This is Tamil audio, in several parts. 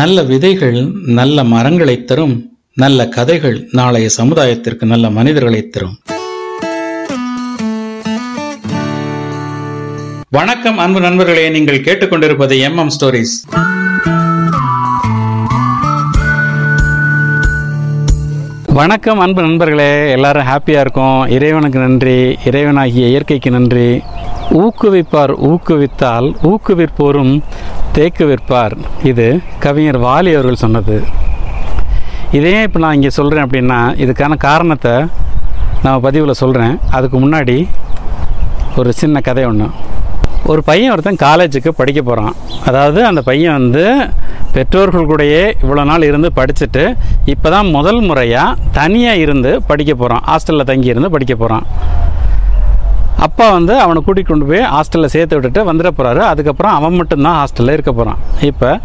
நல்ல விதைகள் நல்ல மரங்களை தரும் நல்ல கதைகள் நாளைய சமுதாயத்திற்கு நல்ல மனிதர்களை தரும். வணக்கம் அன்பு நண்பர்களே. நீங்கள் கேட்டுக்கொண்டிருப்பது எம் எம் ஸ்டோரிஸ். வணக்கம் அன்பு நண்பர்களே. எல்லாரும் ஹாப்பியாக இருக்கோம். இறைவனுக்கு நன்றி. இறைவனாகிய இயற்கைக்கு நன்றி. ஊக்குவிப்பார் ஊக்குவித்தால் ஊக்குவிப்போரும் தேக்கு விற்பார். இது கவிஞர் வாலி அவர்கள் சொன்னது. இதே இப்போ நான் இங்கே சொல்கிறேன் அப்படின்னா இதுக்கான காரணத்தை நான் பதிவில் சொல்கிறேன் அதுக்கு முன்னாடி ஒரு சின்ன கதை ஒன்று ஒரு பையன் ஒருத்தன் காலேஜுக்கு படிக்க போகிறான் அதாவது அந்த பையன் வந்து பெற்றோர்கள் கூடயே இவ்வளோ நாள் இருந்து படிச்சுட்டு இப்போ தான் முதல் முறையாக தனியாக இருந்து படிக்க போகிறான் ஹாஸ்டலில் தங்கி இருந்து படிக்க போகிறான் அப்பா வந்து அவனை கூட்டிகிட்டு கொண்டு போய் ஹாஸ்டலில் சேர்த்து விட்டுட்டு வந்துட போகிறாரு அதுக்கப்புறம் அவன் மட்டும்தான் ஹாஸ்டலில் இருக்க போகிறான் இப்போ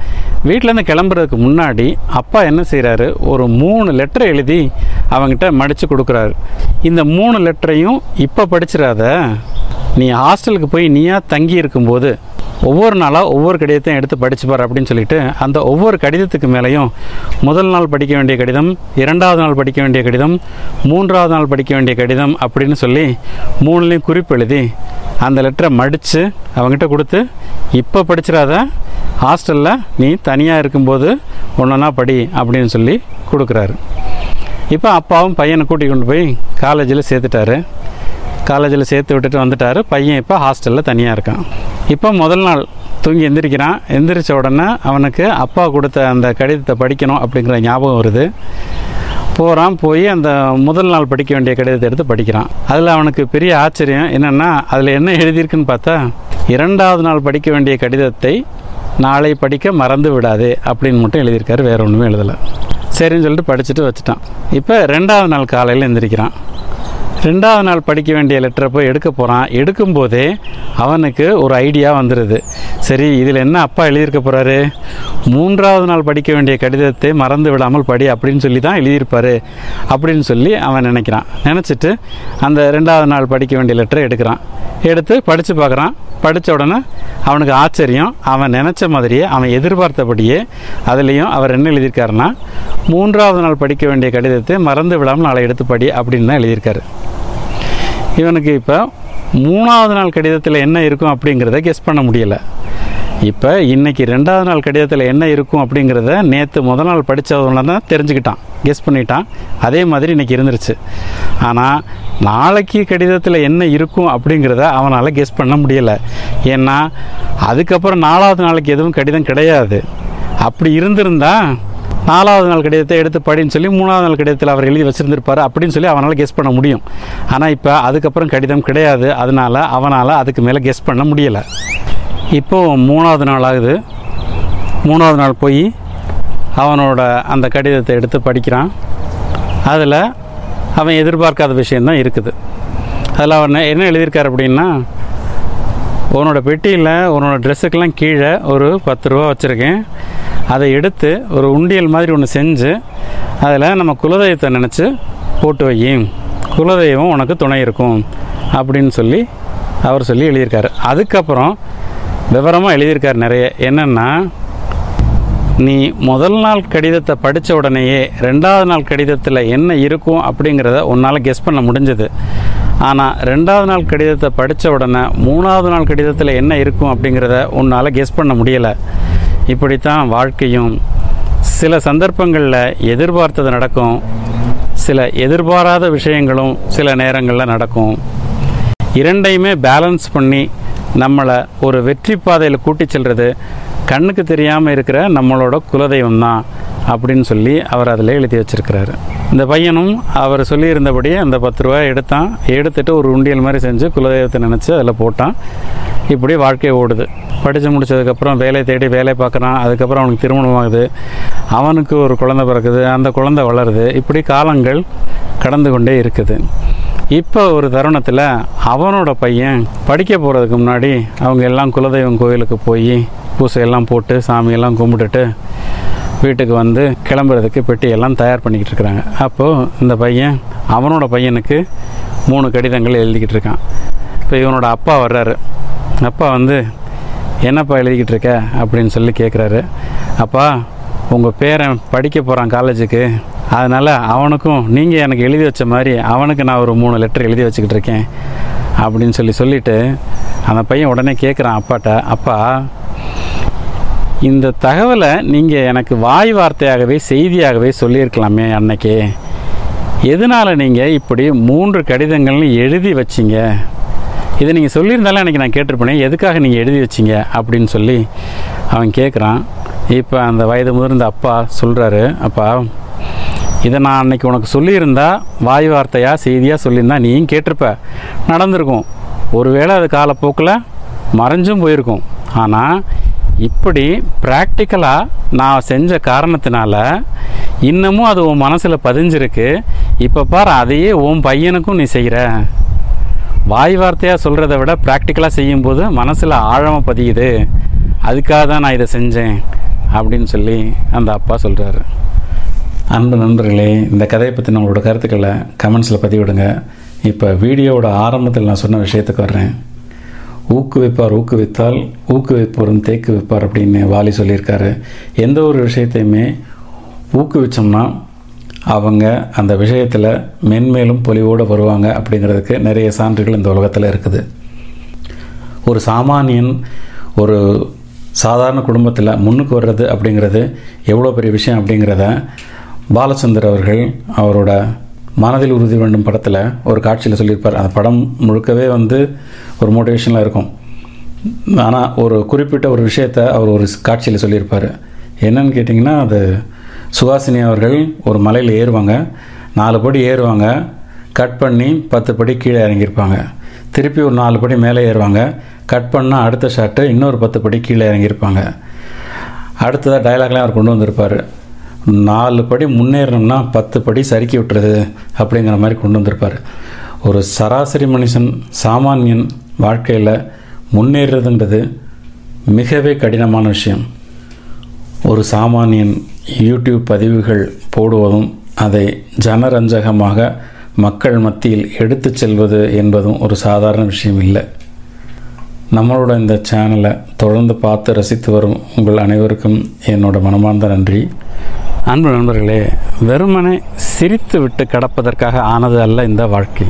வீட்டிலேருந்து கிளம்புறதுக்கு முன்னாடி அப்பா என்ன செய்கிறாரு ஒரு மூணு லெட்டர் எழுதி அவங்ககிட்ட மடித்து கொடுக்குறாரு. இந்த மூணு லெட்டரையும் இப்போ படிச்சிடாத. நீ ஹாஸ்டலுக்கு போய் நீயா தங்கி இருக்கும்போது ஒவ்வொரு நாளாக ஒவ்வொரு கடிதத்தையும் எடுத்து படிச்சுப்பார் அப்படின்னு சொல்லிட்டு அந்த ஒவ்வொரு கடிதத்துக்கு மேலேயும் முதல் நாள் படிக்க வேண்டிய கடிதம் இரண்டாவது நாள் படிக்க வேண்டிய கடிதம் மூன்றாவது நாள் படிக்க வேண்டிய கடிதம் அப்படின்னு சொல்லி மூணுலேயும் குறிப்பு எழுதி அந்த லெட்டரை மடித்து அவங்ககிட்ட கொடுத்து இப்போ படிச்சிடாத ஹாஸ்டலில் நீ தனியாக இருக்கும்போது ஒன்றா படி அப்படின்னு சொல்லி கொடுக்குறாரு. இப்போ அப்பாவும் பையனை கூட்டி கொண்டு போய் காலேஜில் சேர்த்துட்டாரு. காலேஜில் சேர்த்து விட்டுட்டு வந்துட்டார். பையன் இப்போ ஹாஸ்டலில் தனியாக இருக்கான். இப்போ முதல் நாள் தூங்கி எந்திரிக்கிறான். எந்திரிச்ச உடனே அவனுக்கு அப்பா கொடுத்த அந்த கடிதத்தை படிக்கணும் அப்படிங்கிற ஞாபகம் வருது. போகிறான் போய் அந்த முதல் நாள் படிக்க வேண்டிய கடிதத்தை எடுத்து படிக்கிறான். அதில் அவனுக்கு பெரிய ஆச்சரியம் என்னென்னா அதில் என்ன எழுதியிருக்குன்னு பார்த்தா இரண்டாவது நாள் படிக்க வேண்டிய கடிதத்தை நாளை படிக்க மறந்து விடாதே அப்படின்னு மட்டும் எழுதியிருக்காரு வேறு ஒன்றுமே எழுதலை. சரின்னு சொல்லிட்டு படிச்சுட்டு வச்சுட்டான். இப்போ ரெண்டாவது நாள் காலையில் எந்திரிக்கிறான். ரெண்டாவது நாள் படிக்க வேண்டிய லெட்டரை போய் எடுக்க போகிறான் எடுக்கும்போதே அவனுக்கு ஒரு ஐடியா வந்துடுது சரி இதில் என்ன அப்பா எழுதியிருக்க போகிறாரு மூன்றாவது நாள் படிக்க வேண்டிய கடிதத்தை மறந்து விடாமல் படி அப்படின்னு சொல்லி தான் எழுதியிருப்பார் அப்படின்னு சொல்லி அவன் நினைக்கிறான். நினச்சிட்டு அந்த ரெண்டாவது நாள் படிக்க வேண்டிய லெட்டரை எடுக்கிறான். எடுத்து படித்து பார்க்குறான். படித்த உடனே அவனுக்கு ஆச்சரியம். அவன் நினச்ச மாதிரியே அவன் எதிர்பார்த்தபடியே அதுலேயும் அவர் என்ன எழுதியிருக்காருன்னா மூன்றாவது நாள் படிக்க வேண்டிய கடிதத்தை மறந்து விடாமல் நாளை எடுத்து படி அப்படின்னு தான் எழுதியிருக்காரு. இவனுக்கு இப்போ மூணாவது நாள் கடிதத்தில் என்ன இருக்கும் அப்படிங்கிறத கெஸ் பண்ண முடியலை. இப்போ இன்னைக்கு ரெண்டாவது நாள் கடிதத்தில் என்ன இருக்கும் அப்படிங்கிறத நேற்று முதல் நாள் படித்தவங்கள தான் தெரிஞ்சுக்கிட்டான். கெஸ் பண்ணிட்டான். அதே மாதிரி இன்றைக்கி இருந்துருச்சு. ஆனால் நாளைக்கு கடிதத்தில் என்ன இருக்கும் அப்படிங்கிறத அவனால் கெஸ் பண்ண முடியலை. ஏன்னா அதுக்கப்புறம் நாலாவது நாளைக்கு எதுவும் கடிதம் கிடையாது. அப்படி இருந்திருந்தா நாலாவது நாள் கடிதத்தை எடுத்து படின்னு சொல்லி மூணாவது நாள் கடிதத்தில் அவர் எழுதி வச்சுருந்துருப்பார் அப்படின்னு சொல்லி அவனால் கெஸ் பண்ண முடியும். ஆனால் இப்போ அதுக்கப்புறம் கடிதம் கிடையாது. அதனால் அவனால் அதுக்கு மேலே கெஸ் பண்ண முடியலை. இப்போது மூணாவது நாள் ஆகுது. மூணாவது நாள் போய் அவனோட அந்த கடிதத்தை எடுத்து படிக்கிறான். அதில் அவன் எதிர்பார்க்காத விஷயந்தான் இருக்குது. அதில் அவன் என்ன எழுதியிருக்கார் அப்படின்னா உன்னோட பெட்டியில் உன்னோட ட்ரெஸ்ஸுக்கெல்லாம் கீழே ஒரு பத்து ரூபா வச்சுருக்கேன். அதை எடுத்து ஒரு உண்டியல் மாதிரி ஒன்று செஞ்சு அதில் நம்ம குலதெய்வத்தை நினச்சி போட்டு வையும் குலதெய்வம் உனக்கு துணை இருக்கும் அப்படின்னு சொல்லி அவர் சொல்லி எழுதியிருக்காரு. அதுக்கப்புறம் விவரமாக எழுதியிருக்கார் நிறைய. என்னென்னா நீ முதல் நாள் கடிதத்தை படித்த உடனேயே ரெண்டாவது நாள் கடிதத்தில் என்ன இருக்கும் அப்படிங்கிறத உன்னால் கெஸ் பண்ண முடிஞ்சது. ஆனால் ரெண்டாவது நாள் கடிதத்தை படித்த உடனே மூணாவது நாள் கடிதத்தில் என்ன இருக்கும் அப்படிங்கிறத உன்னால் கெஸ் பண்ண முடியலை. இப்படித்தான் வாழ்க்கையும் சில சந்தர்ப்பங்களில் எதிர்பார்த்தது நடக்கும் சில எதிர்பாராத விஷயங்களும் சில நேரங்களில் நடக்கும். இரண்டையுமே பேலன்ஸ் பண்ணி நம்மளை ஒரு வெற்றி பாதையில் கூட்டி செல்வது கண்ணுக்கு தெரியாமல் இருக்கிற நம்மளோட குலதெய்வம் தான் அப்படின்னு சொல்லி அவர் அதில் எழுதி வச்சிருக்கிறாரு. இந்த பையனும் அவர் சொல்லியிருந்தபடி அந்த பத்து ரூபாய் எடுத்தான் எடுத்துட்டு ஒரு உண்டியல் மாதிரி செஞ்சு குலதெய்வத்தை நினச்சி அதில் போட்டான். இப்படி வாழ்க்கை ஓடுது. படித்து முடிச்சதுக்கப்புறம் வேலை தேடி வேலை பார்க்குறான் அதுக்கப்புறம் அவனுக்கு திருமணம் ஆகுது. அவனுக்கு ஒரு குழந்தை பிறக்குது அந்த குழந்தை வளருது. இப்படி காலங்கள் கடந்து கொண்டே இருக்குது. இப்போ ஒரு தருணத்தில் அவனோட பையன் படிக்க போகிறதுக்கு முன்னாடி அவங்க எல்லாம் குலதெய்வம் கோயிலுக்கு போய் பூசையெல்லாம் போட்டு சாமியெல்லாம் கும்பிட்டுட்டு வீட்டுக்கு வந்து கிளம்புறதுக்கு பெட்டியெல்லாம் தயார் பண்ணிக்கிட்டு இருக்கிறாங்க. அப்போது இந்த பையன் அவனோட பையனுக்கு மூணு கடிதங்கள் எழுதிக்கிட்டு இருக்கான். இப்போ இவனோட அப்பா வர்றாரு. அப்பா வந்து என்னப்பா எழுதிக்கிட்டு இருக்க அப்படின்னு சொல்லி கேட்குறாரு அப்பா உங்கள் பேரன் படிக்க போகிறான் காலேஜுக்கு. அதனால் அவனுக்கும் நீங்கள் எனக்கு எழுதி வச்ச மாதிரி அவனுக்கு நான் ஒரு மூணு லெட்டர் எழுதி வச்சுக்கிட்டு இருக்கேன் அப்படின்னு சொல்லி சொல்லிவிட்டு அந்த பையன் உடனே கேட்குறான் அப்பாட்ட அப்பா இந்த தகவலை நீங்கள் எனக்கு வாய் வார்த்தையாகவே செய்தியாகவே சொல்லியிருக்கலாமே அன்னைக்கே. எதனால் நீங்கள் இப்படி மூன்று கடிதங்கள்னு எழுதி வச்சிங்க? இதை நீங்கள் சொல்லியிருந்தாலும் எனக்கு நான் கேட்டிருப்பேன் எதுக்காக நீங்கள் எழுதி வச்சிங்க அப்படின்னு சொல்லி அவன் கேட்குறான் இப்போ அந்த வயது முதிர்ந்த அப்பா சொல்கிறாரு அப்பா இதை நான் அன்னைக்கு உனக்கு சொல்லியிருந்தா வாய் வார்த்தையாக செய்தியாக சொல்லியிருந்தா நீயும் கேட்டிருப்ப. நடந்திருக்கும். ஒருவேளை அது காலப்போக்கில் மறைஞ்சும் போயிருக்கும். ஆனால் இப்படி ப்ராக்டிக்கலாக நான் செஞ்ச காரணத்தினால இன்னமும் அது உன் மனசில் பதிஞ்சிருக்கு. இப்போ பார் அதையே உன் பையனுக்கும் நீ செய்கிற வாய் வார்த்தையாக சொல்கிறத விட ப்ராக்டிக்கலாக செய்யும்போது மனசில் ஆழமாக பதியுது. அதுக்காக தான் நான் இதை செஞ்சேன் அப்படின்னு சொல்லி அந்த அப்பா சொல்கிறாரு அன்பு நண்பர்களே இந்த கதையை பற்றி நம்மளோட கருத்துக்களை கமெண்ட்ஸில் பதிவிடுங்க. இப்போ வீடியோவோட ஆரம்பத்தில் நான் சொன்ன விஷயத்துக்கு வர்றேன். ஊக்குவிப்பார் ஊக்குவித்தால் ஊக்குவிப்பவரும் தேக்கு வைப்பார் அப்படின்னு வாலி சொல்லியிருக்காரு. எந்த ஒரு விஷயத்தையுமே ஊக்குவிச்சோம்னா அவங்க அந்த விஷயத்தில் மென்மேலும் பொலிவோடு வருவாங்க அப்படிங்கிறதுக்கு நிறைய சான்றுகள் இந்த உலகத்தில் இருக்குது. ஒரு சாமானியன் ஒரு சாதாரண குடும்பத்தில் முன்னுக்கு வர்றது அப்படிங்கிறது எவ்வளோ பெரிய விஷயம் அப்படிங்கிறத பாலச்சந்தர் அவர்கள் அவரோட மனதில் உறுதி வேண்டும் படத்தில் ஒரு காட்சியில் சொல்லியிருப்பார். அந்த படம் முழுக்கவே வந்து ஒரு மோட்டிவேஷனில் இருக்கும். ஆனால் ஒரு குறிப்பிட்ட ஒரு விஷயத்தை அவர் ஒரு காட்சியில் சொல்லியிருப்பார். என்னன்னு கேட்டிங்கன்னா அது சுஹாசினி அவர்கள் ஒரு மலையில் ஏறுவாங்க. நாலு படி ஏறுவாங்க. கட் பண்ணி பத்து படி கீழே இறங்கியிருப்பாங்க. திருப்பி ஒரு நாலு படி மேலே ஏறுவாங்க. கட் பண்ணால் அடுத்த ஷாட்டு இன்னொரு பத்து படி கீழே இறங்கியிருப்பாங்க. அடுத்ததாக டைலாக்லாம் அவர் கொண்டு வந்திருப்பார். நாலு படி முன்னேறணும்னா பத்து படி சறுக்கி விட்டுறது அப்படிங்கிற மாதிரி கொண்டு வந்திருப்பார். ஒரு சராசரி மனுஷன் சாமானியன் வாழ்க்கையில் முன்னேறதுன்றது மிகவே கடினமான விஷயம். ஒரு சாமானியன் யூடியூப் பதிவுகள் போடுவதும் அதை ஜனரஞ்சகமாக மக்கள் மத்தியில் எடுத்துச் செல்வது என்பதும் ஒரு சாதாரண விஷயம் இல்லை. நம்மளோட இந்த சேனலை தொடர்ந்து பார்த்து ரசித்து வரும் உங்கள் அனைவருக்கும் என்னோட மனமார்ந்த நன்றி. அன்பு நண்பர்களே வெறுமனே சிரித்து விட்டு கடப்பதற்காக ஆனது அல்ல இந்த வாழ்க்கை.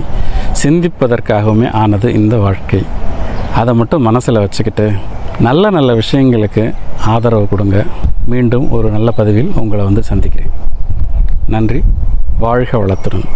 சிந்திப்பதற்காகவுமே ஆனது இந்த வாழ்க்கை. அதை மட்டும் மனசில் வச்சுக்கிட்டு நல்ல நல்ல விஷயங்களுக்கு ஆதரவு கொடுங்க. மீண்டும் ஒரு நல்ல பதிவில் உங்களை வந்து சந்திக்கிறேன். நன்றி. வாழ்க வளத்துடன்.